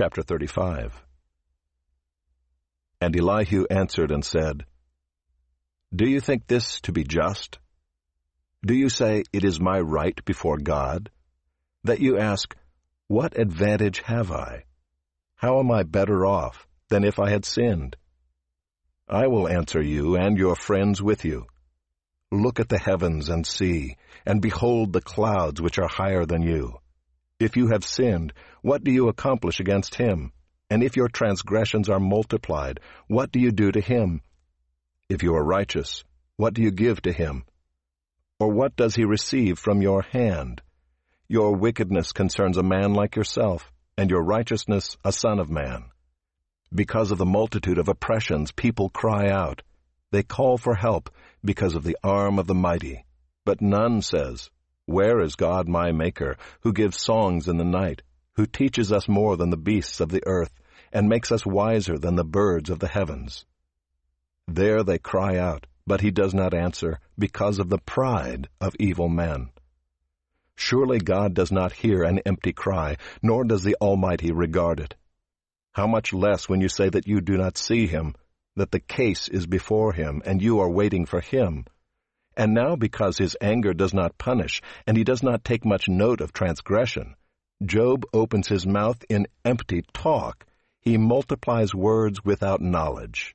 Chapter 35 And Elihu answered and said, Do you think this to be just? Do you say, It is my right before God? That you ask, What advantage have I? How am I better off than if I had sinned? I will answer you and your friends with you. Look at the heavens and see, and behold the clouds which are higher than you. If you have sinned, what do you accomplish against him? And if your transgressions are multiplied, what do you do to him? If you are righteous, what do you give to him? Or what does he receive from your hand? Your wickedness concerns a man like yourself, and your righteousness a son of man. Because of the multitude of oppressions, people cry out. They call for help because of the arm of the mighty. But none says, Where is God my Maker, who gives songs in the night, who teaches us more than the beasts of the earth, and makes us wiser than the birds of the heavens? There they cry out, but he does not answer, because of the pride of evil men. Surely God does not hear an empty cry, nor does the Almighty regard it. How much less when you say that you do not see him, that the case is before him, and you are waiting for him. And now because his anger does not punish, and he does not take much note of transgression, Job opens his mouth in empty talk. He multiplies words without knowledge.